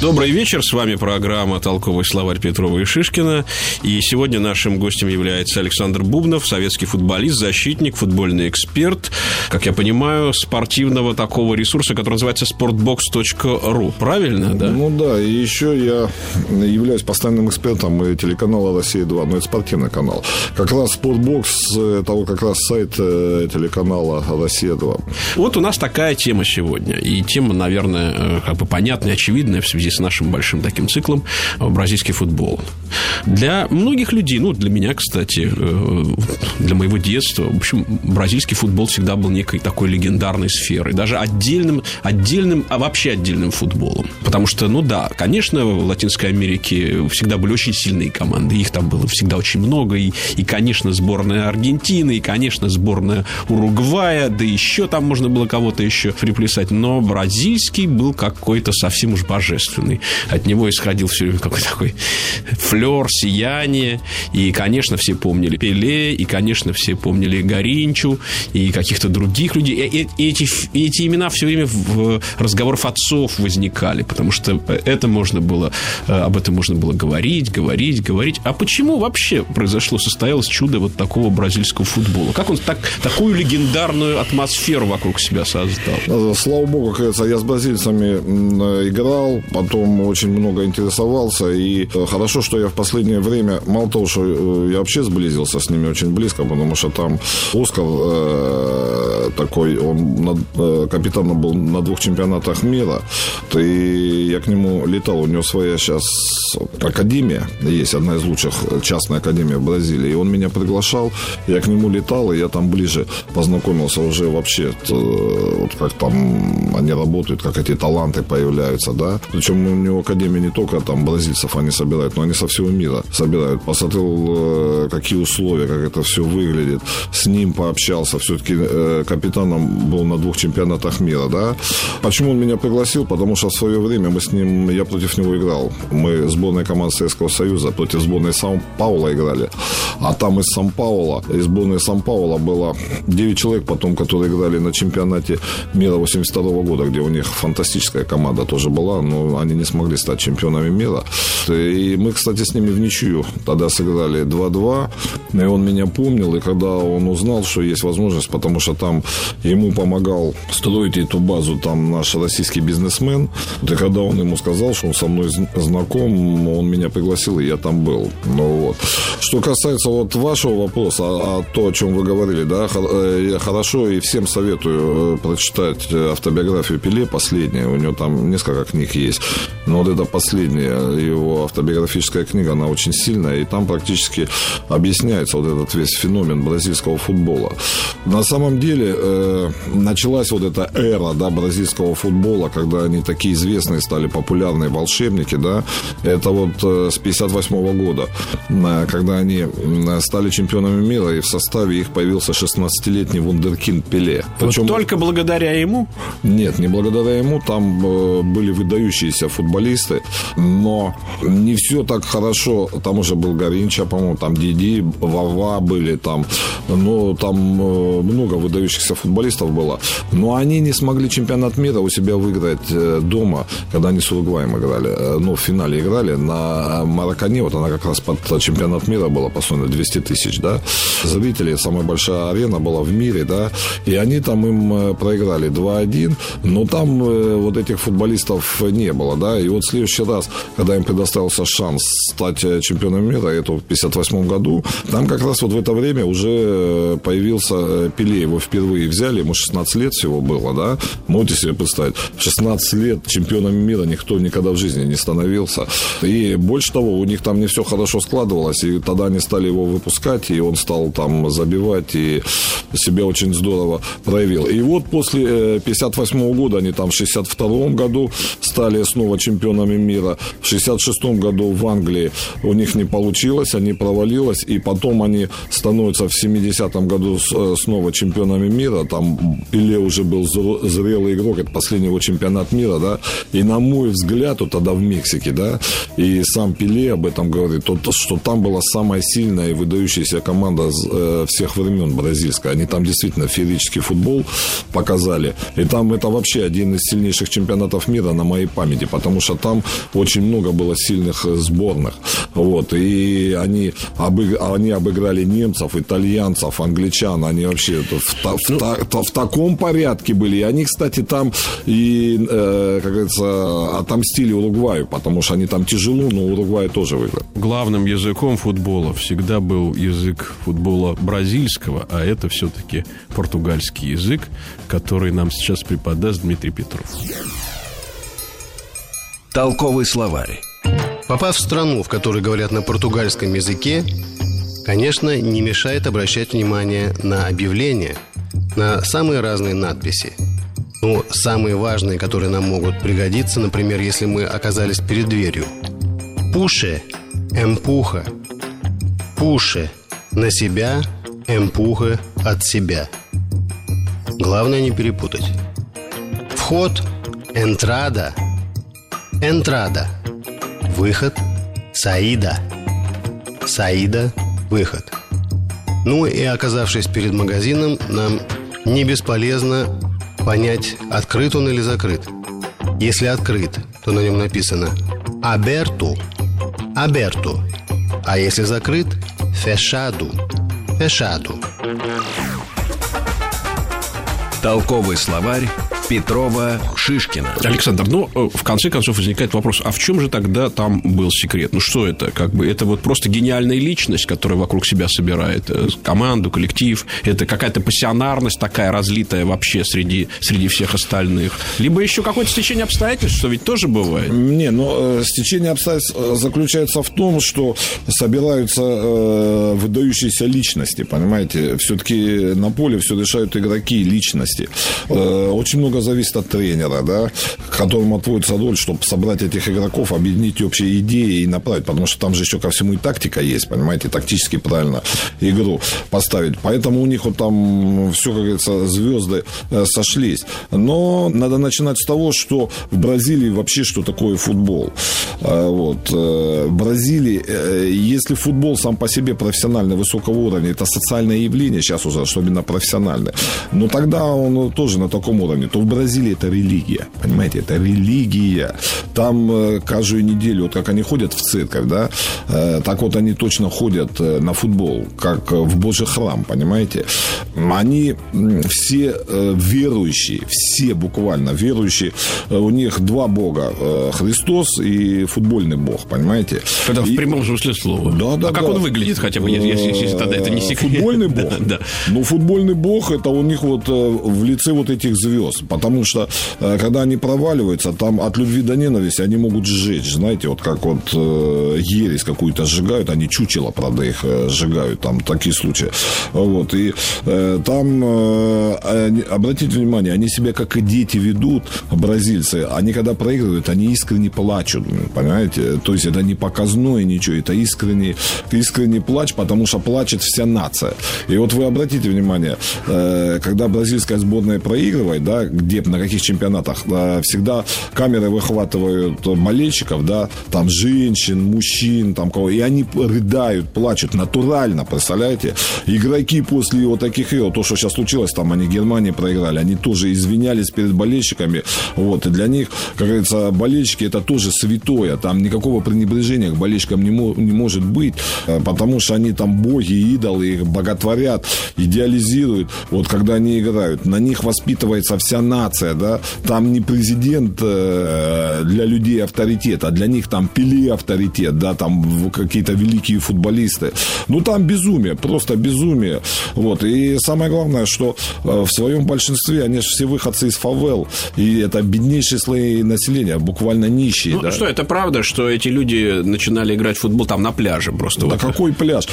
Добрый вечер, с вами программа «Толковый словарь Петрова и Шишкина». И сегодня нашим гостем является Александр Бубнов, советский футболист, защитник, футбольный эксперт, как я понимаю, спортивного такого ресурса, который называется sportbox.ru. Правильно, да? Ну да, и еще я являюсь постоянным экспертом телеканала «Россия-2», но это спортивный канал. Как раз Sportbox, это как раз сайт э, телеканала «Россия-2». Вот у нас такая тема сегодня. И тема, наверное, э, как бы понятная, очевидная в связи с нашим большим таким циклом бразильский футбол. Для многих людей, ну, для меня, кстати, э, для моего детства, в общем, бразильский футбол всегда был некой такой легендарной сферой, даже отдельным, отдельным, а вообще отдельным футболом. Потому что, ну да, конечно, в Латинской Америке всегда были очень сильные команды, их там было всегда очень много, и, и конечно, сборная Аргентины, и, конечно, сборная Уругвая, да еще там можно было кого-то еще приплясать, но бразильский был какой-то совсем уж божественный божественный. От него исходил все время какой-то такой флер, сияние. И, конечно, все помнили Пеле, и, конечно, все помнили Горинчу, и каких-то других людей. И, эти, эти имена все время в разговорах отцов возникали, потому что это можно было, э, об этом можно было говорить, говорить, говорить. А почему вообще произошло, состоялось чудо вот такого бразильского футбола? Как он так, такую легендарную атмосферу вокруг себя создал? Слава богу, кажется, я с бразильцами играл, потом очень много интересовался. И э, хорошо, что я в последнее время, мало того, что э, я вообще сблизился с ними очень близко, потому что там Оскар э, такой, он над, э, капитаном был на двух чемпионатах мира. И я к нему летал, у него своя сейчас академия есть, одна из лучших частная академия в Бразилии. И он меня приглашал, я к нему летал, и я там ближе познакомился уже вообще, э, вот как там они работают, как эти таланты появляются, да. Причем у него академия не только там бразильцев они собирают, но они со всего мира собирают. Посмотрел, э, какие условия, как это все выглядит. С ним пообщался. Все-таки э, капитаном был на двух чемпионатах мира, да. Почему он меня пригласил? Потому что в свое время мы с ним, я против него играл. Мы сборная команда Советского Союза против сборной Сан-Паула играли. А там из Сан-Паула, из сборной Сан-Паула было 9 человек потом, которые играли на чемпионате мира 82 года, где у них фантастическая команда тоже была, но они не смогли стать чемпионами мира. И мы, кстати, с ними в ничью тогда сыграли 2-2. И он меня помнил, и когда он узнал, что есть возможность, потому что там ему помогал строить эту базу там наш российский бизнесмен, и когда он ему сказал, что он со мной знаком, он меня пригласил, и я там был. Ну вот. Что касается вот вашего вопроса, а, а то, о чем вы говорили, да, э, хорошо и всем советую э, прочитать автобиографию Пеле, последнюю, у него там несколько книг есть. Но вот эта последняя его автобиографическая книга, она очень сильная, и там практически объясняется вот этот весь феномен бразильского футбола. На самом деле э, началась вот эта эра да, бразильского футбола, когда они такие известные стали, популярные волшебники, да, это вот э, с 58 года, э, когда они стали чемпионами мира, и в составе их появился 16-летний вундеркинд Пеле. Причем... Вот только благодаря ему? Нет, не благодаря ему, там э, были выдающие выдающиеся футболисты, но не все так хорошо. Там уже был Горинча, по-моему, там Диди, Вава были там. Ну, там э, много выдающихся футболистов было. Но они не смогли чемпионат мира у себя выиграть э, дома, когда они с Уругваем играли. Э, ну, в финале играли на Маракане. Вот она как раз под чемпионат мира была построена 200 тысяч, да. Зрители, самая большая арена была в мире, да. И они там им проиграли 2-1. Но там вот этих футболистов не не было, да, и вот в следующий раз, когда им предоставился шанс стать э, чемпионом мира, это в 58 году, там как раз вот в это время уже э, появился э, Пеле, его впервые взяли, ему 16 лет всего было, да, можете себе представить, 16 лет чемпионом мира никто никогда в жизни не становился, и больше того, у них там не все хорошо складывалось, и тогда они стали его выпускать, и он стал там забивать, и себя очень здорово проявил. И вот после 58 года, они там в 62 году стали снова чемпионами мира. В 66 году в Англии. У них не получилось, они провалилось, и потом они становятся в 70-м году э, снова чемпионами мира, там Пеле уже был зрелый игрок, это последний его чемпионат мира, да, и на мой взгляд, вот тогда в Мексике, да, и сам Пеле об этом говорит, то, что там была самая сильная и выдающаяся команда э, всех времен бразильская, они там действительно феерический футбол показали, и там это вообще один из сильнейших чемпионатов мира на моей памяти, потому что там очень много было сильных э, сборных. Вот, и они, обыг... они обыграли немцев, итальянцев, англичан. Они вообще в, в, ну, в, в таком порядке были. И они, кстати, там и, э, как говорится, отомстили Уругваю, потому что они там тяжело, но Уругвай тоже выиграл. Главным языком футбола всегда был язык футбола бразильского, а это все-таки португальский язык, который нам сейчас преподаст Дмитрий Петров. Толковый словарь. Попав в страну, в которой говорят на португальском языке, конечно, не мешает обращать внимание на объявления, на самые разные надписи. Ну, самые важные, которые нам могут пригодиться, например, если мы оказались перед дверью. Пуше, эмпуха. Пуше на себя, эмпуха от себя. Главное не перепутать. Вход, энтрада – Энтрада. Выход. Саида. Саида. Выход. Ну и оказавшись перед магазином, нам не бесполезно понять, открыт он или закрыт. Если открыт, то на нем написано «Аберту», «Аберту», а если закрыт – «Фешаду», «Фешаду». Толковый словарь Петрова Шишкина. Александр, ну, э, в конце концов возникает вопрос, а в чем же тогда там был секрет? Ну, что это? Как бы это вот просто гениальная личность, которая вокруг себя собирает э, команду, коллектив. Это какая-то пассионарность такая разлитая вообще среди, среди всех остальных. Либо еще какое-то стечение обстоятельств, что ведь тоже бывает. Не, но э, стечение обстоятельств заключается в том, что собираются э, выдающиеся личности, понимаете? Все-таки на поле все решают игроки, личности. Э, очень много зависит от тренера, да, которому отводится роль, чтобы собрать этих игроков, объединить общие идеи и направить, потому что там же еще ко всему и тактика есть, понимаете, тактически правильно игру поставить. Поэтому у них вот там все, как говорится, звезды э, сошлись. Но надо начинать с того, что в Бразилии вообще что такое футбол. Э, вот. Э, в Бразилии, если футбол сам по себе профессиональный, высокого уровня, это социальное явление сейчас уже, особенно профессиональное, но тогда он тоже на таком уровне, то в Бразилии это религия. Понимаете, это религия. Там э, каждую неделю, вот как они ходят в церковь, да, э, так вот они точно ходят э, на футбол, как в Божий храм, понимаете. Они все верующие, все буквально верующие. У них два бога, Христос и футбольный бог, понимаете. Это и... в прямом смысле слова. Да, да, а как да. он выглядит хотя бы, если, если тогда это не секрет? Футбольный бог? да. Ну, футбольный бог, это у них вот в лице вот этих звезд. Потому что, э, когда они проваливаются, там от любви до ненависти они могут сжечь. Знаете, вот как вот э, ересь какую-то сжигают, они чучело, правда, их э, сжигают. Там такие случаи. Вот. И там, обратите внимание, они себя как и дети ведут, бразильцы. Они, когда проигрывают, они искренне плачут. Понимаете? То есть, это не показное ничего, это искренний, искренний плач, потому что плачет вся нация. И вот вы обратите внимание, когда бразильская сборная проигрывает, да, где, на каких чемпионатах, всегда камеры выхватывают болельщиков, да, там женщин, мужчин, там кого, и они рыдают, плачут натурально, представляете? Игроки после вот таких игр, то, что сейчас случилось, там они Германии проиграли, они тоже извинялись перед болельщиками, вот, и для них, как говорится, болельщики это тоже святое, там никакого пренебрежения к болельщикам не, мо- не может быть, э, потому что они там боги, идолы, их боготворят, идеализируют, вот, когда они играют, на них воспитывается вся нация, да, там не президент э, для людей авторитет, а для них там Пеле авторитет, да, там какие-то великие футболисты. Ну, там безумие, просто безумие. Вот. И самое главное, что э, в своем большинстве они же все выходцы из фавел, и это беднейшие слои населения, буквально нищие. Ну, да. что, это правда, что эти люди начинали играть в футбол там на пляже просто? Да вот. какой пляж?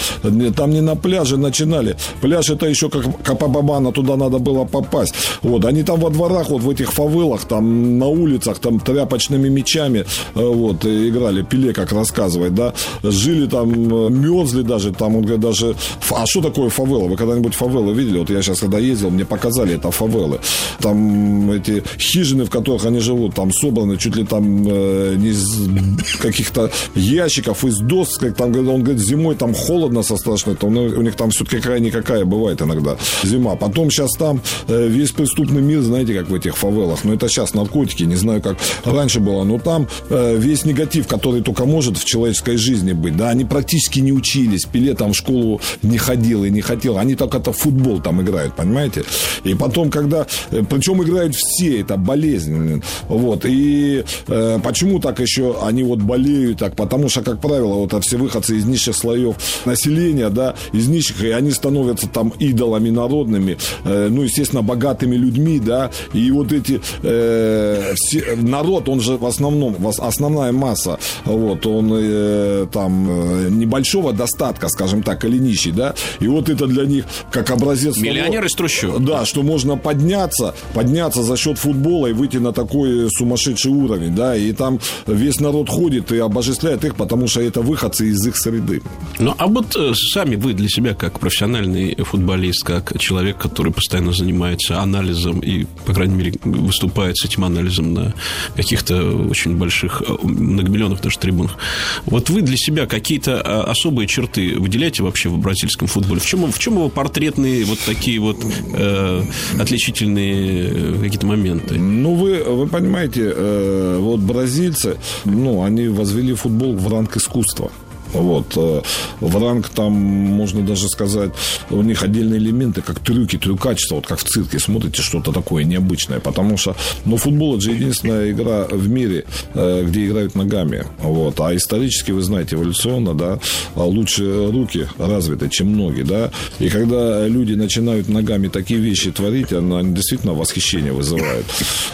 Там не на пляже начинали. Пляж это еще как Капабабана, туда надо было попасть. Вот, они там во дворе дворах, вот в этих фавелах, там на улицах, там тряпочными мечами, э, вот, играли, Пеле, как рассказывает, да, жили там, э, мерзли даже, там, он говорит, даже, а что такое фавела? Вы когда-нибудь фавелы видели? Вот я сейчас, когда ездил, мне показали это фавелы. Там эти хижины, в которых они живут, там собраны чуть ли там э, не из каких-то ящиков, из досок, там, он говорит, зимой там холодно со страшной, ну, у них там все-таки какая-никакая бывает иногда зима. Потом сейчас там э, весь преступный мир, знаете, как в этих фавелах. Но это сейчас наркотики, не знаю, как раньше было. Но там э, весь негатив, который только может в человеческой жизни быть, да, они практически не учились. Пеле там в школу не ходил и не хотел. Они только это футбол там играют, понимаете? И потом, когда... Э, Причем играют все, это болезнь. Вот. И э, почему так еще они вот болеют так? Потому что, как правило, вот все выходцы из низших слоев населения, да, из низших, и они становятся там идолами народными, э, ну, естественно, богатыми людьми, да, и вот эти э, все, народ, он же в основном, основная масса, вот, он э, там э, небольшого достатка, скажем так, или нищий, да, и вот это для них как образец Миллионер из трущоб. Да, что можно подняться, подняться за счет футбола и выйти на такой сумасшедший уровень, да, и там весь народ ходит и обожествляет их, потому что это выходцы из их среды. Ну, а вот э, сами вы для себя, как профессиональный футболист, как человек, который постоянно занимается анализом и, по крайней мере, выступает с этим анализом на каких-то очень больших, э, многомиллионных даже трибунах, вот вы для себя какие-то э, особые черты выделяете вообще в бразильском футболе? В чем, в чем его портретные вот такие вот э, отличительные какие-то моменты? Ну, вы, вы понимаете, э, вот бразильцы, ну, они возвели футбол в ранг искусства. Вот. Э, в ранг там, можно даже сказать, у них отдельные элементы, как трюки, трюкачество, вот как в цирке смотрите, что-то такое необычное. Потому что, ну, футбол это же единственная игра в мире, э, где играют ногами. Вот. А исторически, вы знаете, эволюционно, да, лучше руки развиты, чем ноги, да. И когда люди начинают ногами такие вещи творить, они действительно восхищение вызывают.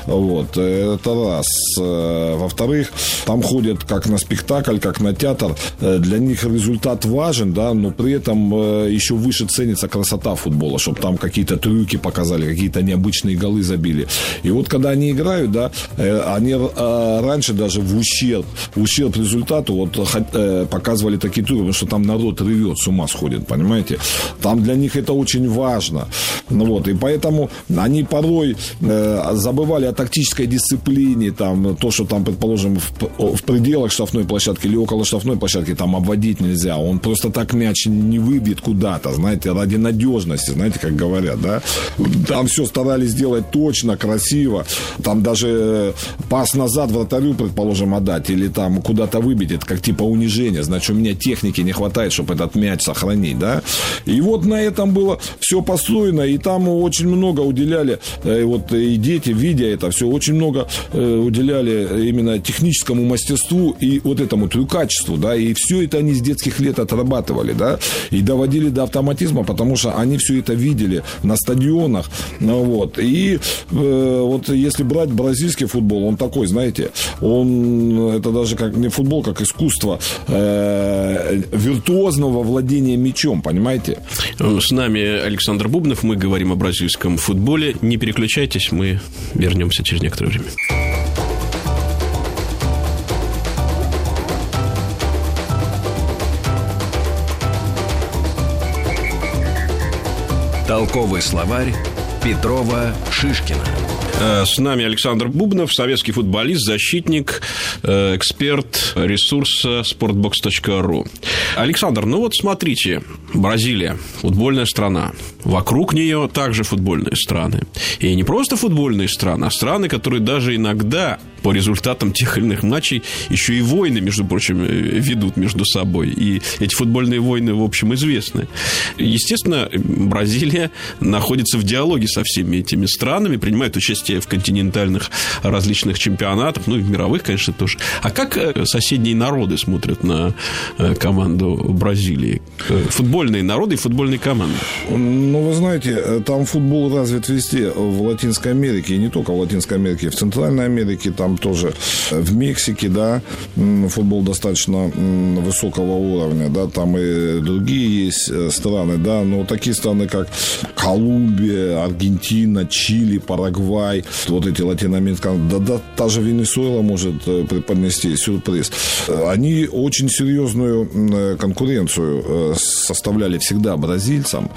Вот. Это раз. Э, во-вторых, там ходят как на спектакль, как на театр для них результат важен, да, но при этом э, еще выше ценится красота футбола, чтобы там какие-то трюки показали, какие-то необычные голы забили. И вот когда они играют, да, э, они э, раньше даже в ущерб, в ущерб результату вот показывали такие трюки, потому что там народ ревет, с ума сходит, понимаете? Там для них это очень важно. Ну вот, и поэтому они порой забывали о тактической дисциплине, там, то, что там, предположим, в, в пределах штрафной площадки или около штрафной площадки, там обводить нельзя. Он просто так мяч не выбьет куда-то, знаете, ради надежности, знаете, как говорят, да. Там все старались сделать точно, красиво. Там даже э, пас назад вратарю, предположим, отдать или там куда-то выбить. Это как типа унижение. Значит, у меня техники не хватает, чтобы этот мяч сохранить, да. И вот на этом было все построено, и там очень много уделяли, э, вот и дети, видя это все, очень много э, уделяли именно техническому мастерству и вот этому трюкачеству, да, и все это они с детских лет отрабатывали, да, и доводили до автоматизма, потому что они все это видели на стадионах, ну, вот, и э, вот если брать бразильский футбол, он такой, знаете, он, это даже как не футбол, как искусство э, виртуозного владения мячом, понимаете? С нами Александр Бубнов, мы говорим о бразильском футболе, не переключайтесь, мы вернемся через некоторое время. Толковый словарь Петрова Шишкина. Э, с нами Александр Бубнов, советский футболист, защитник, э, эксперт ресурса sportbox.ru. Александр, ну вот смотрите, Бразилия, футбольная страна. Вокруг нее также футбольные страны. И не просто футбольные страны, а страны, которые даже иногда по результатам тех или иных матчей еще и войны, между прочим, э, ведут между собой. И эти футбольные войны, в общем, известны. Естественно, Бразилия находится в диалоге со всеми этими странами, принимает участие в континентальных различных чемпионатах, ну и в мировых, конечно, тоже. А как э, соседние народы смотрят на э, команду Бразилии? Футбольные народы и футбольные команды. Ну, вы знаете, там футбол развит везде, в Латинской Америке, и не только в Латинской Америке, в Центральной Америке, там там тоже в Мексике, да, футбол достаточно высокого уровня, да, там и другие есть э, страны, да, но такие страны, как Колумбия, Аргентина, Чили, Парагвай, вот эти латиноамериканские, да, да, та же Венесуэла может э, преподнести сюрприз. Они очень серьезную э, конкуренцию составляли всегда бразильцам,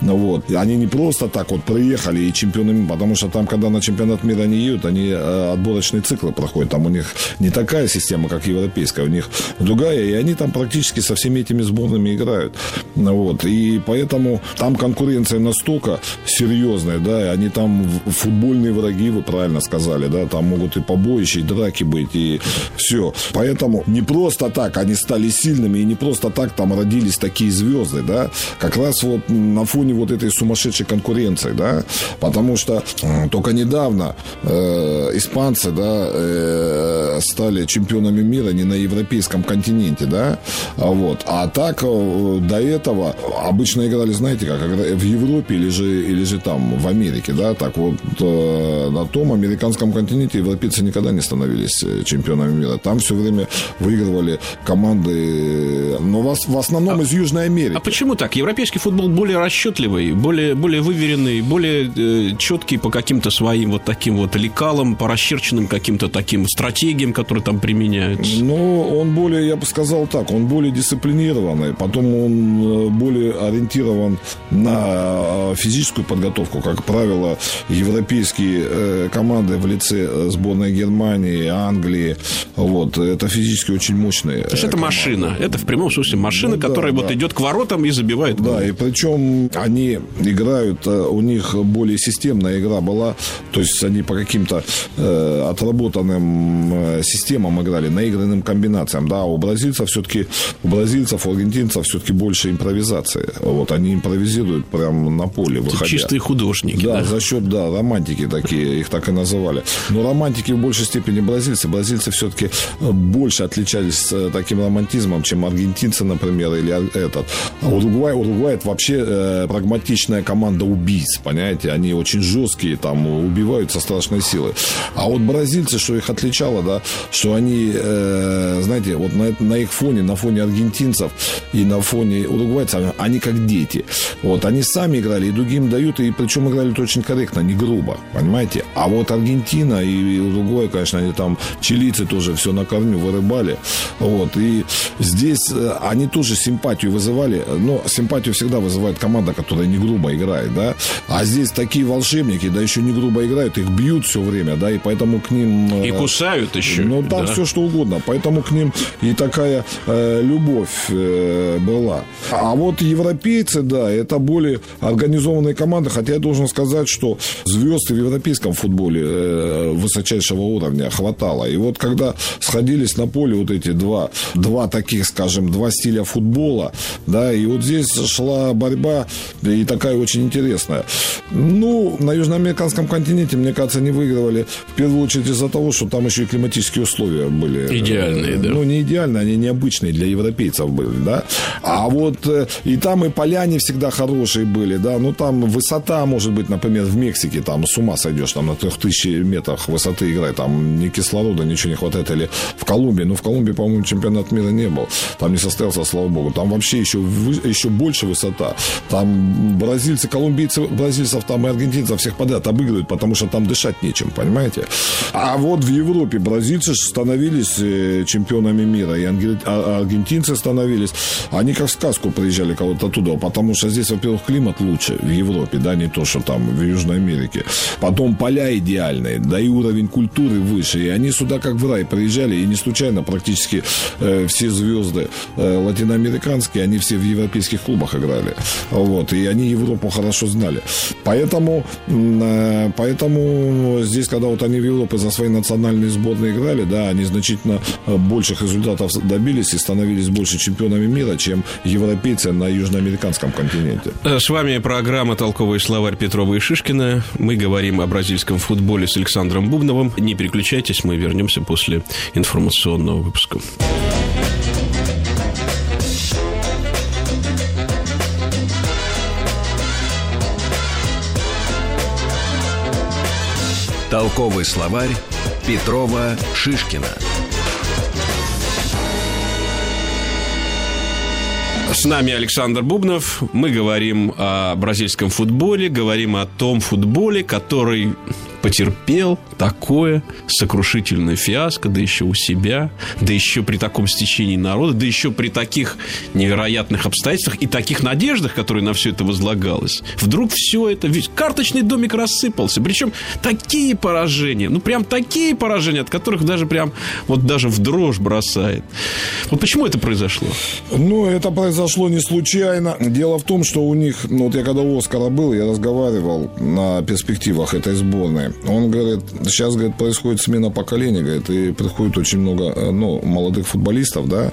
вот. Они не просто так вот приехали и чемпионами, потому что там, когда на чемпионат мира они едут, они отборочные циклы проходят, там у них не такая система, как европейская, у них другая, и они там практически со всеми этими сборными играют. Вот. И поэтому там конкуренция настолько серьезная, да, и они там футбольные враги, вы правильно сказали, да, там могут и побоища, и драки быть, и все. Поэтому не просто так они стали сильными, и не просто так там родились такие звезды, да, как раз вот на фоне вот этой сумасшедшей конкуренции, да, потому что только недавно э, испанцы, да, э, стали чемпионами мира не на европейском континенте, да, а вот, а так э, до этого обычно играли, знаете как, в Европе или же, или же там, в Америке, да, так вот э, на том американском континенте европейцы никогда не становились чемпионами мира. Там все время выигрывали команды, но в, в основном а, из Южной Америки. А почему так? Европейский футбол более расчетливый, более, более выверенный, более э, четкий по каким-то своим вот таким вот лекалам, по расчерченным каким-то таким стратегиям, которые там применяются. Ну, он более, я бы сказал так, он более дисциплинированный, потом он более ориентирован на э, физическую подготовку. Как правило, европейские э, команды в лице э, сборной Германии, Англии, вот, это физически очень мощные. То есть это машина, это в прямом смысле машина, ну, которая да, вот идет к воротам и забивает. Да, и причем они играют, у них более системная игра была, то есть они по каким-то э, отработанным системам играли, наигранным комбинациям. Да, у бразильцев все-таки, у бразильцев, у аргентинцев все-таки больше импровизации. Вот они импровизируют прямо на поле, выходя. Чистые художники. Да, да, за счет, да, романтики такие, их так и называли. Но романтики в большей степени бразильцы. Бразильцы все-таки э, больше отличались э, таким романтизмом, чем аргентинцы, например, или этот. А Уругвай, Уругвай это вообще э, прагматичная команда убийц, понимаете? Они очень жесткие, там, убивают со страшной силой. А вот бразильцы, что их отличало, да, что они, э, знаете, вот на, на их фоне, на фоне аргентинцев и на фоне уругвайцев, они как дети. Вот, они сами играли, и другим дают, и причем играли очень корректно, не грубо, понимаете? А вот Аргентина и Уругвай, конечно, они там, чилийцы тоже все на корню вырыбали. Вот, и здесь э, они тоже симпатию вызывали, но симпатию всегда вызывает команда, которая не грубо играет, да? А здесь такие волшебники, да еще не грубо играют, их бьют все время, да, и поэтому к ним... И э, кусают еще. Ну, там да. все что угодно, поэтому к ним и такая э, любовь э, была. А вот европейцы, да, это более организованные команды, хотя я должен сказать, что звезд в европейском футболе э, высочайшего уровня хватало. И вот когда сходились на поле вот эти два, два таких, скажем, два стиля футбола, да, и вот здесь шла борьба и такая очень интересная. Ну, на южноамериканском континенте, мне кажется, не выигрывали в первую очередь из-за того, что там еще и климатические условия были. Идеальные, да. Ну, не идеальные, они необычные для европейцев были, да. А вот э, и там и поляне всегда хорошие были, да, ну там высота, может быть, например, в Мексике, там с ума сойдешь, там на 3000 метрах высоты играет, там ни кислорода, ничего не хватает, или в Колумбии, ну в Колумбии, по-моему, чемпионат мира не был, там не состоялся, слава богу, там вообще еще, еще больше высота, там бразильцы, колумбийцы, бразильцев там и аргентинцев всех подряд обыгрывают, потому что там дышать нечем, понимаете? А вот в Европе бразильцы становились э, чемпионами мира, и а, аргентинцы становились, они как в сказку приезжали кого-то оттуда, потому что здесь, во-первых, климат лучше в Европе, да, не то, что там в Южной Америке. Потом поля идеальные, да и уровень культуры выше. И они сюда как в рай приезжали, и не случайно практически э, все звезды э, латиноамериканские, они все в европейских клубах играли. Вот, и они Европу хорошо знали. Поэтому, э, поэтому здесь, когда вот они в Европе за свои национальные сборные играли, да, они значительно э, больших результатов добились и становились больше чемпионами мира, чем европейцы на южноамериканском континенте. Э, с вами программа «Толковый словарь» Петрова и Шишкина. Мы говорим о бразильском футболе с Александром Бубновым. Не переключайтесь, мы вернемся после информационного выпуска. Толковый словарь Петрова Шишкина. С нами Александр Бубнов. Мы говорим о бразильском футболе, говорим о том футболе, который потерпел такое сокрушительное фиаско, да еще у себя, да еще при таком стечении народа, да еще при таких невероятных обстоятельствах и таких надеждах, которые на все это возлагалось. Вдруг все это, ведь карточный домик рассыпался. Причем такие поражения, ну прям такие поражения, от которых даже прям вот даже в дрожь бросает. Вот почему это произошло? Ну, это произошло не случайно. Дело в том, что у них, ну вот я когда у Оскара был, я разговаривал на перспективах этой сборной. Он говорит, сейчас, говорит, происходит смена поколения, говорит, и приходит очень много, э, ну, молодых футболистов, да,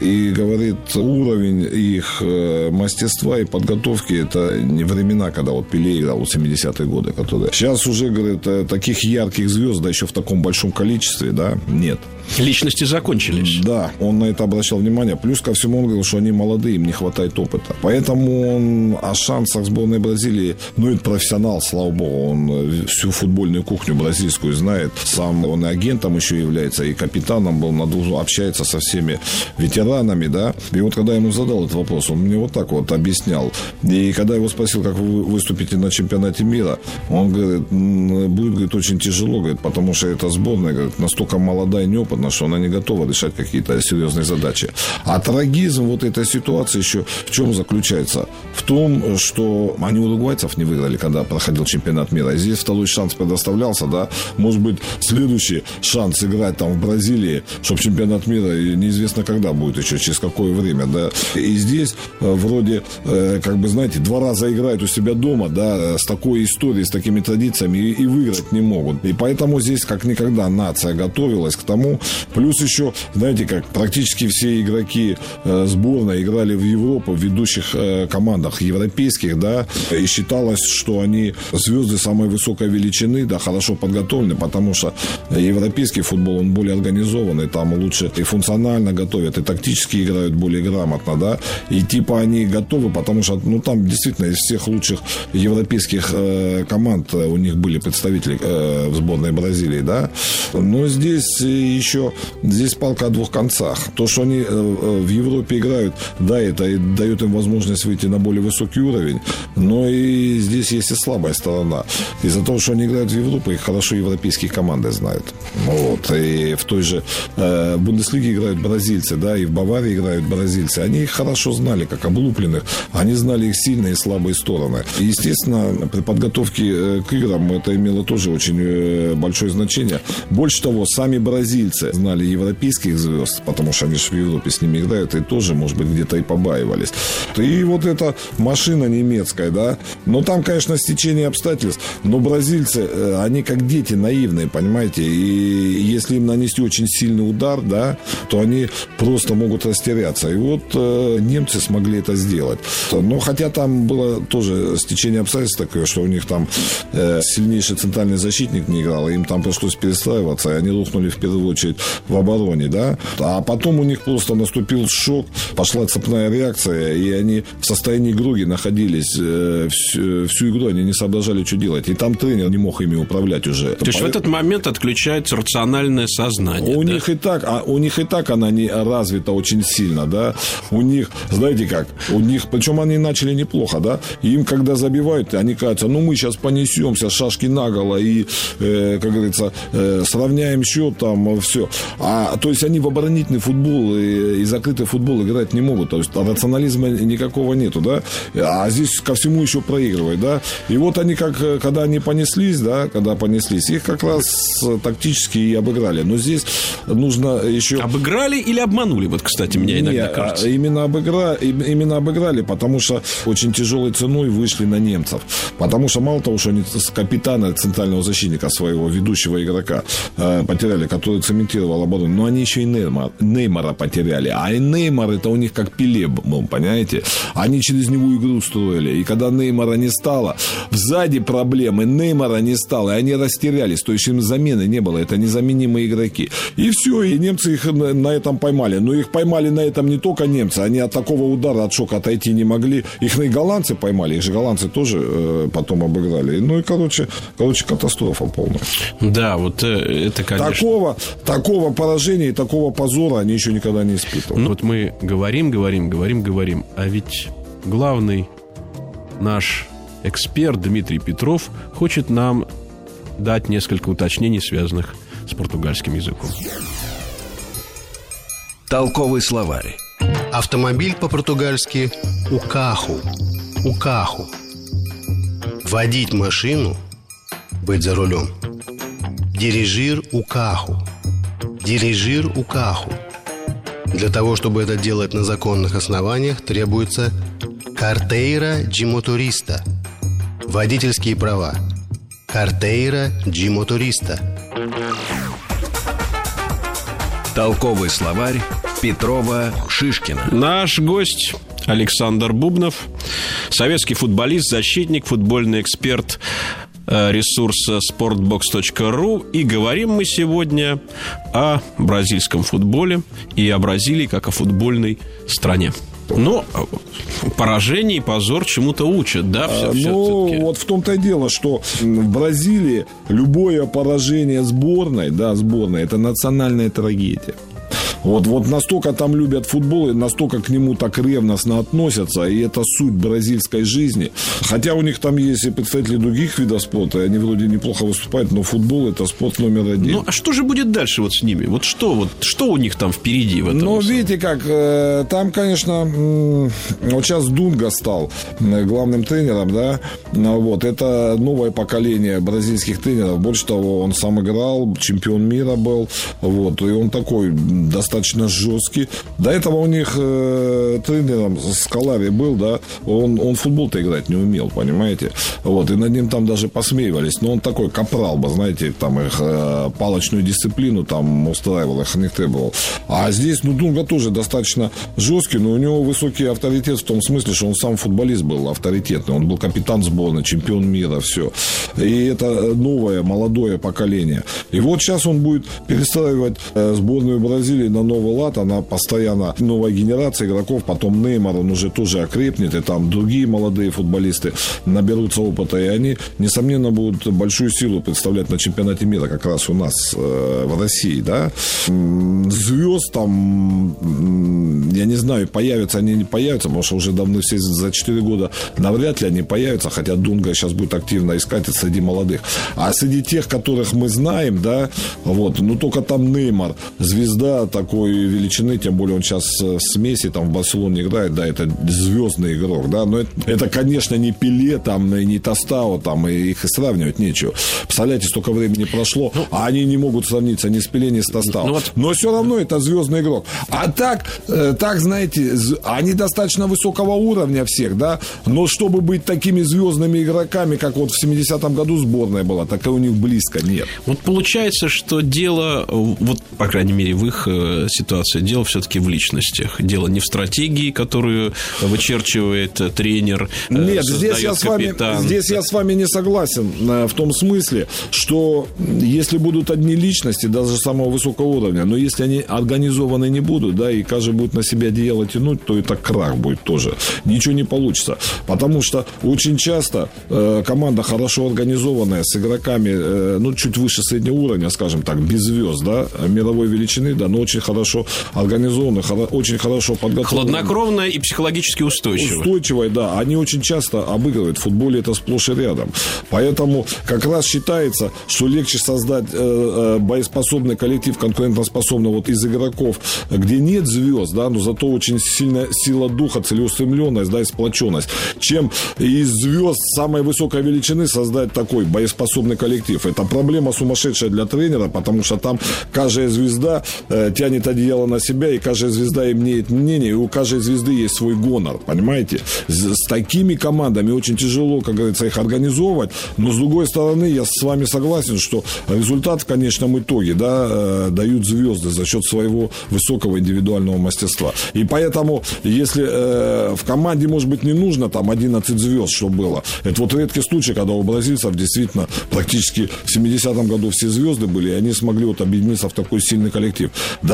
и говорит, уровень их э, мастерства и подготовки, это не времена, когда вот Пеле играл, вот 70-е годы, которые... Сейчас уже, говорит, э, таких ярких звезд, да еще в таком большом количестве, да, нет. Личности закончились. Да, он на это обращал внимание. Плюс ко всему он говорил, что они молодые, им не хватает опыта. Поэтому он о шансах сборной Бразилии, ну, это профессионал, слава богу, он всю футбольную кухню бразильскую знает. Сам он и агентом еще является, и капитаном был, на двух, общается со всеми ветеранами, да. И вот когда я ему задал этот вопрос, он мне вот так вот объяснял. И когда его спросил, как вы выступите на чемпионате мира, он говорит, будет, говорит, очень тяжело, говорит, потому что эта сборная, говорит, настолько молодая и неопытная, понятно, что она не готова решать какие-то серьезные задачи. А трагизм вот этой ситуации еще в чем заключается? В том, что они уругвайцев не выиграли, когда проходил чемпионат мира. Здесь второй шанс предоставлялся, да. Может быть, следующий шанс играть там в Бразилии, чтобы чемпионат мира неизвестно когда будет еще, через какое время, да. И здесь э, вроде, э, как бы, знаете, два раза играют у себя дома, да, с такой историей, с такими традициями и выиграть не могут. И поэтому здесь как никогда нация готовилась к тому, Плюс еще, знаете, как практически все игроки э, сборной играли в Европу, в ведущих э, командах европейских, да, и считалось, что они звезды самой высокой величины, да, хорошо подготовлены, потому что европейский футбол, он более организованный, там лучше и функционально готовят, и тактически играют более грамотно, да, и типа они готовы, потому что, ну, там действительно из всех лучших европейских э, команд у них были представители в сборной Бразилии, да, но здесь еще еще здесь палка о двух концах. То, что они э, э, в Европе играют, да, это дает им возможность выйти на более высокий уровень, но и здесь есть и слабая сторона. Из-за того, что они играют в Европу, их хорошо европейские команды знают. Вот. И в той же э, Бундеслиге играют бразильцы, да, и в Баварии играют бразильцы. Они их хорошо знали, как облупленных. Они знали их сильные и слабые стороны. И, естественно, при подготовке э, к играм это имело тоже очень большое значение. Больше того, сами бразильцы знали европейских звезд, потому что они же в Европе с ними играют, и тоже, может быть, где-то и побаивались. И вот эта машина немецкая, да, но там, конечно, стечение обстоятельств, но бразильцы, э, они как дети наивные, понимаете, и если им нанести очень сильный удар, да, то они просто могут растеряться. И вот э, немцы смогли это сделать. Но хотя там было тоже стечение обстоятельств такое, что у них там э, сильнейший центральный защитник не играл, им там пришлось перестраиваться, и они рухнули в первую очередь в обороне, да. А потом у них просто наступил шок, пошла цепная реакция, и они в состоянии груги находились э, всю, всю игру, они не соображали, что делать. И там тренер не мог ими управлять уже. То есть в этот момент отключается рациональное сознание. У да? них и так, а у них и так она не развита очень сильно, да. У них, знаете как, у них, причем они начали неплохо, да. Им, когда забивают, они кажутся, ну мы сейчас понесемся, шашки наголо и, э, как говорится, э, сравняем счет, там все. А, то есть они в оборонительный футбол и, и закрытый футбол играть не могут. То есть рационализма никакого нету, да. А здесь ко всему еще проигрывают, да. И вот они как, когда они понеслись, да, когда понеслись, их как раз тактически и обыграли. Но здесь нужно еще... Обыграли или обманули? Вот, кстати, мне иногда Нет, кажется. Именно, обыгра... именно обыграли, потому что очень тяжелой ценой вышли на немцев. Потому что мало того, что они с капитана центрального защитника своего ведущего игрока э, потеряли, который цементировал блокировал оборону. Но они еще и Неймар, Неймара потеряли. А Неймар это у них как Пеле был, понимаете? Они через него игру строили. И когда Неймара не стало, сзади проблемы, Неймара не, стало, и они растерялись, то есть им замены не было, это незаменимые игроки. И все, и немцы их на этом поймали. Но их поймали на этом не только немцы, они от такого удара, от шока отойти не могли. Их и голландцы поймали, их же голландцы тоже э, потом обыграли. Ну и, короче, короче, катастрофа полная. Да, вот э, это, конечно... Такого, такого поражения и такого позора они еще никогда не испытывали. Ну, вот мы говорим, говорим, говорим, говорим, а ведь главный наш эксперт Дмитрий Петров хочет нам дать несколько уточнений, связанных с португальским языком. Толковый словарь. Автомобиль по-португальски «укаху». «Укаху». Водить машину – быть за рулем. Дирижир «укаху». Дирижир «укаху». Для того, чтобы это делать на законных основаниях, требуется картейра джимотуриста – водительские права. Картейра джимотуриста – Толковый словарь Петрова Шишкина. Наш гость Александр Бубнов, советский футболист, защитник, футбольный эксперт ресурса sportbox.ru и говорим мы сегодня о бразильском футболе и о Бразилии как о футбольной стране. Но поражение и позор чему-то учат, да? Все, все ну, вот в том-то и дело, что в Бразилии любое поражение сборной, да, сборной, это национальная трагедия. Вот, вот настолько там любят футбол, и настолько к нему так ревностно относятся, и это суть бразильской жизни. Хотя у них там есть и представители других видов спорта, и они вроде неплохо выступают, но футбол это спорт номер один. Ну, а что же будет дальше вот с ними? Вот что, вот, что у них там впереди в этом? Ну, видите как, э, там, конечно, вот сейчас Дунга стал главным тренером, да, ну, вот, это новое поколение бразильских тренеров. Больше того, он сам играл, чемпион мира был, вот, и он такой достаточно достаточно жесткий. До этого у них э, тренером Скалари был, да, он, он футбол-то играть не умел, понимаете? Вот, и над ним там даже посмеивались. Но он такой капрал бы, знаете, там их э, палочную дисциплину там устраивал, их не требовал. А здесь, ну, Дунга тоже достаточно жесткий, но у него высокий авторитет в том смысле, что он сам футболист был авторитетный. Он был капитан сборной, чемпион мира, все. И это новое, молодое поколение. И вот сейчас он будет перестраивать э, сборную Бразилии на на новый лад, она постоянно новая генерация игроков, потом Неймар, он уже тоже окрепнет, и там другие молодые футболисты наберутся опыта, и они, несомненно, будут большую силу представлять на чемпионате мира как раз у нас э, в России, да. Звезд там, я не знаю, появятся они не появятся, потому что уже давно все за 4 года навряд ли они появятся, хотя Дунга сейчас будет активно искать среди молодых. А среди тех, которых мы знаем, да, вот, ну только там Неймар, звезда, так такой величины, тем более он сейчас с Месси там в Барселоне играет, да, это звездный игрок, да, но это, это конечно, не Пеле, там, не Тостао, там, и их и сравнивать нечего. Представляете, столько времени прошло, ну, а они не могут сравниться ни с Пеле, ни с Тостао. Ну, вот... Но все равно это звездный игрок. А так, э, так, знаете, они достаточно высокого уровня всех, да, но чтобы быть такими звездными игроками, как вот в 70-м году сборная была, так и у них близко нет. Вот получается, что дело, вот, по крайней мере, в их э, ситуация. Дело все-таки в личностях. Дело не в стратегии, которую вычерчивает тренер. Э, Нет, здесь я, с вами, здесь я с вами не согласен э, в том смысле, что если будут одни личности, даже самого высокого уровня, но если они организованы не будут, да, и каждый будет на себя одеяло тянуть, то это крах будет тоже. Ничего не получится. Потому что очень часто э, команда хорошо организованная, с игроками, э, ну, чуть выше среднего уровня, скажем так, без звезд, да, мировой величины, да, но очень хорошо организованы, очень хорошо подготовлены. Хладнокровная и психологически устойчивая. Устойчивая, да. Они очень часто обыгрывают. В футболе это сплошь и рядом. Поэтому как раз считается, что легче создать э, э, боеспособный коллектив, конкурентоспособный вот из игроков, где нет звезд, да, но зато очень сильная сила духа, целеустремленность, да, и сплоченность, чем из звезд самой высокой величины создать такой боеспособный коллектив. Это проблема сумасшедшая для тренера, потому что там каждая звезда э, тянет тянет одеяло на себя, и каждая звезда имеет мнение, и у каждой звезды есть свой гонор, понимаете? С, такими командами очень тяжело, как говорится, их организовывать, но с другой стороны, я с вами согласен, что результат в конечном итоге, да, э, дают звезды за счет своего высокого индивидуального мастерства. И поэтому, если э, в команде, может быть, не нужно там 11 звезд, что было, это вот редкий случай, когда у бразильцев действительно практически в 70-м году все звезды были, и они смогли вот объединиться в такой сильный коллектив.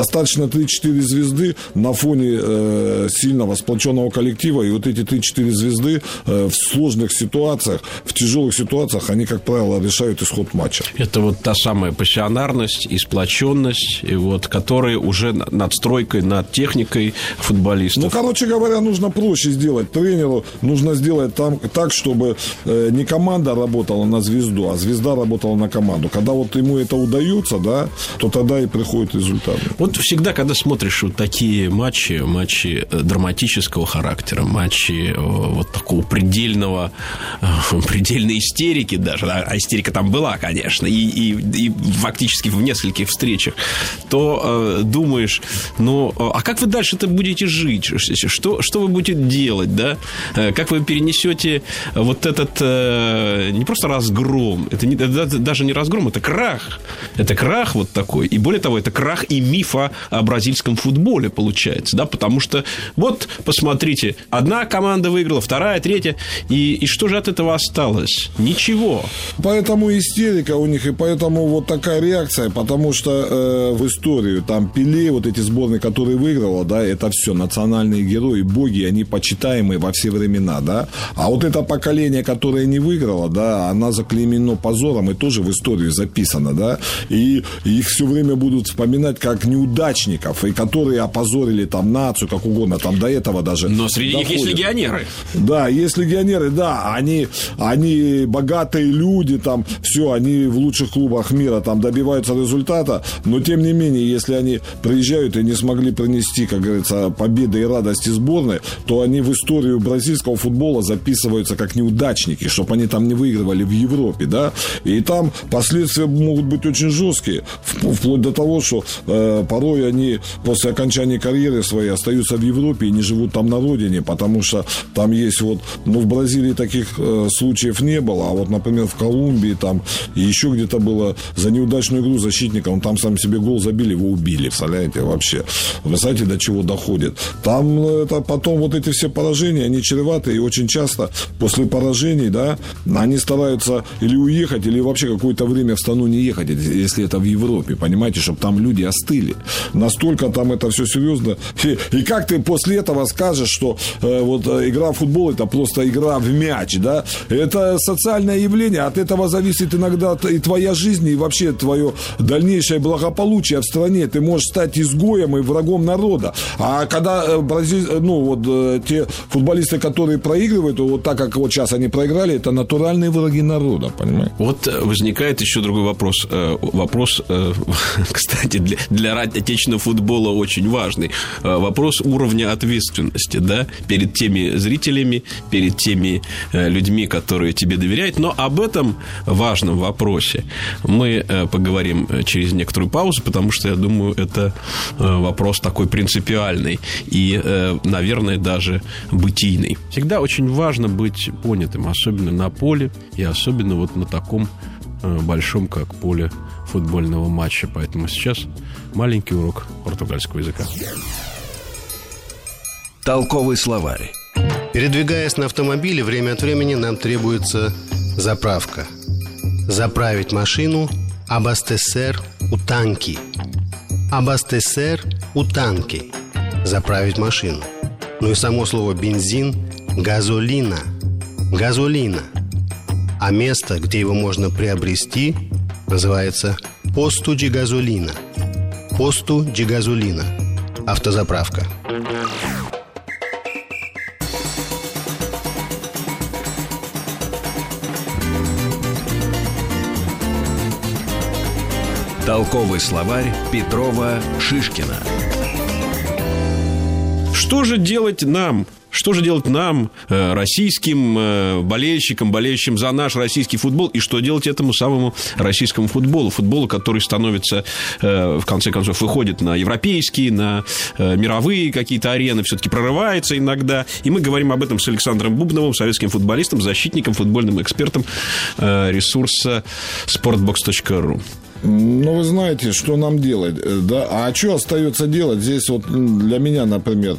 Достаточно 3-4 звезды на фоне э, сильного сплоченного коллектива, и вот эти 3-4 звезды э, в сложных ситуациях, в тяжелых ситуациях, они, как правило, решают исход матча. Это вот та самая пассионарность и сплоченность, и вот, которые уже надстройкой над техникой футболистов. Ну, короче говоря, нужно проще сделать тренеру, нужно сделать там, так, чтобы э, не команда работала на звезду, а звезда работала на команду. Когда вот ему это удается, да, то тогда и приходит результат. Вот всегда, когда смотришь вот такие матчи, матчи э, драматического характера, матчи э, вот такого предельного, э, предельной истерики даже, а истерика там была, конечно, и, и, и фактически в нескольких встречах, то э, думаешь, ну, а как вы дальше это будете жить? Что, что вы будете делать, да? Как вы перенесете вот этот э, не просто разгром, это, не, это даже не разгром, это крах. Это крах вот такой. И более того, это крах и мифа о бразильском футболе получается, да, потому что вот, посмотрите, одна команда выиграла, вторая, третья, и, и что же от этого осталось? Ничего. Поэтому истерика у них, и поэтому вот такая реакция, потому что э, в историю там Пеле, вот эти сборные, которые выиграла, да, это все национальные герои, боги, они почитаемые во все времена, да, а вот это поколение, которое не выиграло, да, она заклеймено позором и тоже в историю записана, да, и их все время будут вспоминать как неудачников, и которые опозорили там нацию, как угодно, там до этого даже. Но среди доходит. них есть легионеры. Да, есть легионеры, да, они, они богатые люди, там, все, они в лучших клубах мира там добиваются результата, но тем не менее, если они приезжают и не смогли принести, как говорится, победы и радости сборной, то они в историю бразильского футбола записываются как неудачники, чтобы они там не выигрывали в Европе, да, и там последствия могут быть очень жесткие, вплоть до того, что э, порой они после окончания карьеры своей остаются в Европе и не живут там на родине, потому что там есть вот, ну, в Бразилии таких э, случаев не было, а вот, например, в Колумбии там и еще где-то было за неудачную игру защитника, он там сам себе гол забили, его убили, представляете, вообще. Вы знаете, до чего доходит. Там э, это потом вот эти все поражения, они чреваты, и очень часто после поражений, да, они стараются или уехать, или вообще какое-то время в страну не ехать, если это в Европе, понимаете, чтобы там люди остыли. Настолько там это все серьезно. И, и как ты после этого скажешь, что э, вот э, игра в футбол это просто игра в мяч, да? Это социальное явление, от этого зависит иногда и твоя жизнь, и вообще твое дальнейшее благополучие в стране. Ты можешь стать изгоем и врагом народа. А когда э, Бразиль, э, ну вот те футболисты, которые проигрывают, вот так как вот сейчас они проиграли, это натуральные враги народа, понимаете? Вот возникает еще другой вопрос. Вопрос, кстати, для, для отечественного футбола очень важный. Вопрос уровня ответственности, да, перед теми зрителями, перед теми людьми, которые тебе доверяют. Но об этом важном вопросе мы поговорим через некоторую паузу, потому что, я думаю, это вопрос такой принципиальный и, наверное, даже бытийный. Всегда очень важно быть понятым, особенно на поле и особенно вот на таком э, большом, как поле футбольного матча. Поэтому сейчас маленький урок португальского языка. Толковый словарь. Передвигаясь на автомобиле, время от времени нам требуется заправка. Заправить машину «Абастесер у танки». «Абастесер у танки» – заправить машину. Ну и само слово «бензин» – «газолина». «Газолина». А место, где его можно приобрести, называется «посту ди газолина». «Посту ди газолина» – автозаправка. Толковый словарь Петрова Шишкина. Что же делать нам, Что же делать нам, э, российским э, болельщикам, болеющим за наш российский футбол, и что делать этому самому российскому футболу? Футболу, который становится, в конце концов, выходит на европейские, на мировые какие-то арены, все-таки прорывается иногда. И мы говорим об этом с Александром Бубновым, советским футболистом, защитником, футбольным экспертом ресурса sportbox.ru. Ну, вы знаете, что нам делать, э, да? А что остается делать? Здесь вот для меня, например,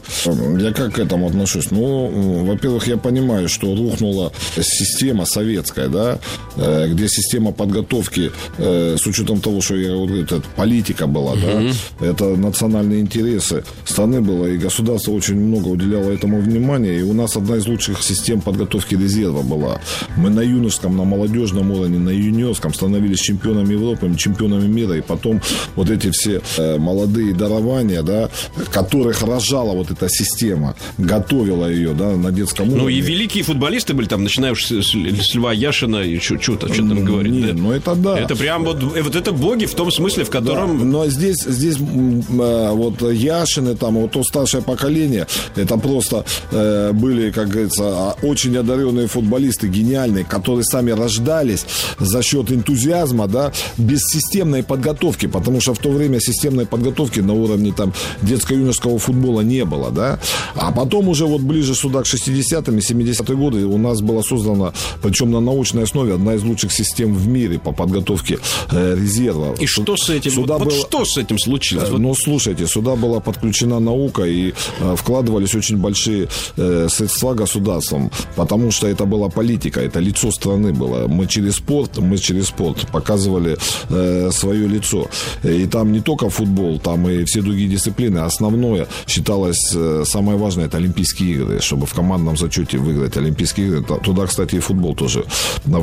я как к этому отношусь? Ну, во-первых, я понимаю, что рухнула система советская, да, э, где система подготовки, э, с учетом того, что я говорю, это политика была, угу. да, это национальные интересы страны было, и государство очень много уделяло этому внимания, и у нас одна из лучших систем подготовки резерва была. Мы на юношеском, на молодежном уровне, на юниорском становились чемпионами Европы, чемпионами мира, и потом вот эти все э, молодые дарования, да, которых рожала вот эта система, готовила ее, да, на детском уровне. Ну, и великие футболисты были там, начиная с, Льва Яшина, и что-то, что там говорить. Не, да. ну это да. Это прям вот, э, вот это боги в том смысле, в котором... Да, но здесь, здесь э, вот Яшины, там, вот то старшее поколение, это просто э, были, как говорится, а, очень одаренные футболисты, гениальные, которые сами рождались за счет энтузиазма, да, без системной подготовки, потому что в то время системной подготовки на уровне там детско-юношеского футбола не было, да. А потом уже вот ближе сюда к 60-м и 70-е годы у нас была создана, причем на научной основе, одна из лучших систем в мире по подготовке э, резерва. И что с этим? Сюда вот, было... вот что с этим случилось? Ну, слушайте, сюда была подключена наука и э, вкладывались очень большие э, средства государством, потому что это была политика, это лицо страны было. Мы через спорт, мы через спорт показывали э, Э, свое лицо. И там не только футбол, там и все другие дисциплины. Основное считалось э, самое важное это Олимпийские игры, чтобы в командном зачете выиграть Олимпийские игры. Туда, кстати, и футбол тоже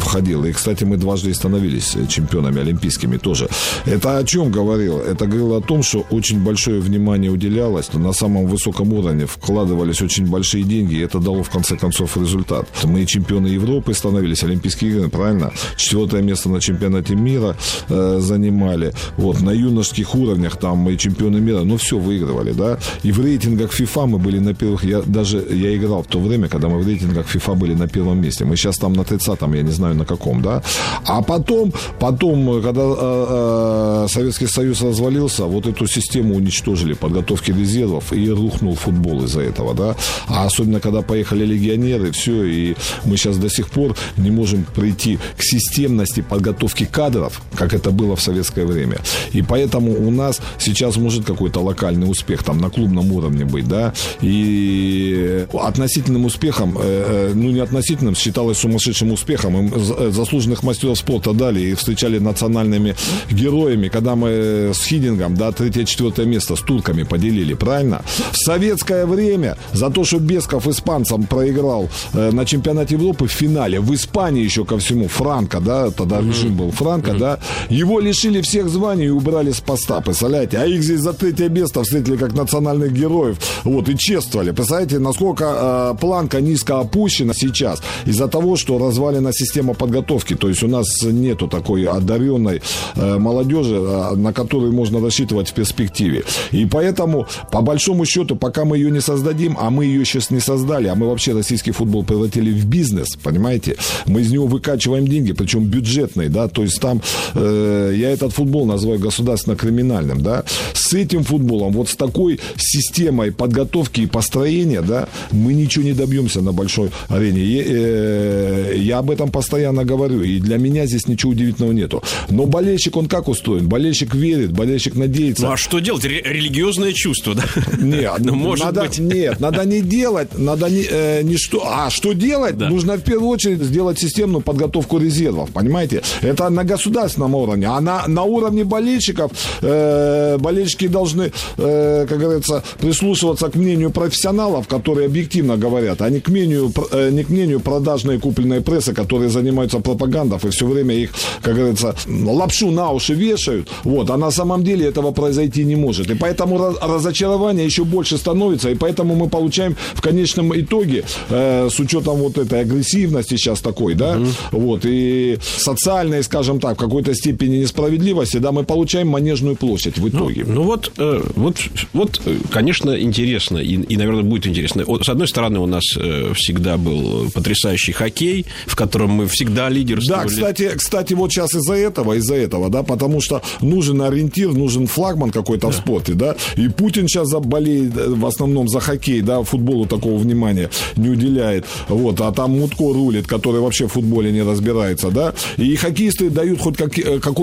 входил. И, кстати, мы дважды и становились чемпионами олимпийскими тоже. Это о чем говорил? Это говорило о том, что очень большое внимание уделялось, на самом высоком уровне вкладывались очень большие деньги, и это дало в конце концов результат. Мы чемпионы Европы становились, Олимпийские игры, правильно? Четвертое место на чемпионате мира э, занимали. Вот, на юношеских уровнях там мы чемпионы мира, ну, все выигрывали, да. И в рейтингах FIFA мы были на первых, я даже, я играл в то время, когда мы в рейтингах FIFA были на первом месте. Мы сейчас там на 30-м, я не знаю на каком, да. А потом, потом, когда э, э, Советский Союз развалился, вот эту систему уничтожили, подготовки резервов, и рухнул футбол из-за этого, да. А особенно, когда поехали легионеры, все, и мы сейчас до сих пор не можем прийти к системности подготовки кадров, как это было было в советское время. И поэтому у нас сейчас может какой-то локальный успех там на клубном уровне быть, да, и относительным успехом, э, э, ну не относительным, считалось сумасшедшим успехом. Им э, заслуженных мастеров спорта дали и встречали национальными героями, когда мы с Хидингом, да, третье-четвертое место с турками поделили, правильно? В советское время за то, что Бесков испанцам проиграл на чемпионате Европы в финале, в Испании еще ко всему, Франко, да, тогда режим был Франко, да, его его лишили всех званий и убрали с поста, представляете? А их здесь за третье место встретили как национальных героев, вот, и чествовали. Представляете, насколько э, планка низко опущена сейчас из-за того, что развалена система подготовки. То есть у нас нету такой одаренной э, молодежи, э, на которую можно рассчитывать в перспективе. И поэтому, по большому счету, пока мы ее не создадим, а мы ее сейчас не создали, а мы вообще российский футбол превратили в бизнес, понимаете? Мы из него выкачиваем деньги, причем бюджетные, да, то есть там э, я этот футбол называю государственно-криминальным, да, с этим футболом, вот с такой системой подготовки и построения, да, мы ничего не добьемся на большой арене. Я, э, я об этом постоянно говорю, и для меня здесь ничего удивительного нету. Но болельщик, он как устроен? Болельщик верит, болельщик надеется. Ну, а что делать? Ре- религиозное чувство, да? Нет, ну, может надо, быть. Нет, надо не делать, надо не, э, не что, а что делать? Да. Нужно в первую очередь сделать системную подготовку резервов, понимаете? Это на государственном уровне, а на, на уровне болельщиков э, болельщики должны, э, как говорится, прислушиваться к мнению профессионалов, которые объективно говорят, а не к мнению, э, не к мнению продажной и купленной прессы, которые занимаются пропагандой и все время их, как говорится, лапшу на уши вешают. Вот, а на самом деле этого произойти не может. И поэтому раз, разочарование еще больше становится, и поэтому мы получаем в конечном итоге, э, с учетом вот этой агрессивности сейчас такой, да, mm-hmm. вот, и социальной, скажем так, в какой-то степени степени несправедливости, да, мы получаем манежную площадь в итоге. Ну, ну вот, вот, вот, э, конечно, интересно, и, и, наверное, будет интересно. С одной стороны, у нас э, всегда был потрясающий хоккей, в котором мы всегда лидерствовали. Да, кстати, кстати, вот сейчас из-за этого, из-за этого, да, потому что нужен ориентир, нужен флагман какой-то да. в спорте, да, и Путин сейчас заболеет в основном за хоккей, да, футболу такого внимания не уделяет, вот, а там Мутко рулит, который вообще в футболе не разбирается, да, и хоккеисты дают хоть как,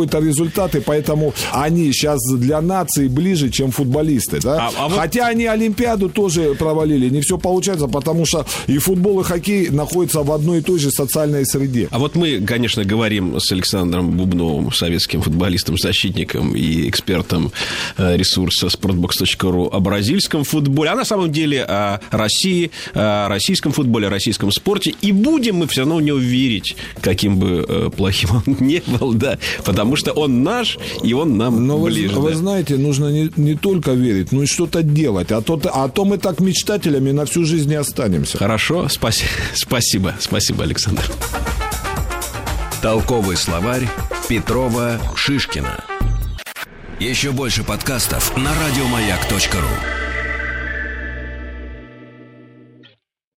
какой-то результат, и поэтому они сейчас для нации ближе, чем футболисты, да, а, а вот... хотя они Олимпиаду тоже провалили, не все получается, потому что и футбол, и хоккей находятся в одной и той же социальной среде. А вот мы, конечно, говорим с Александром Бубновым, советским футболистом, защитником и экспертом э, ресурса sportbox.ru о бразильском футболе, а на самом деле о России, о российском футболе, о российском спорте. И будем мы все равно в него верить, каким бы э, плохим он не был, да, потому что он наш, и он нам Но ближе. Вы, да. вы знаете, нужно не, не только верить, но и что-то делать. А то, а то мы так мечтателями на всю жизнь не останемся. Хорошо, спаси, спасибо, спасибо, Александр. Толковый словарь Петрова Шишкина. Еще больше подкастов на радиомаяк.ру.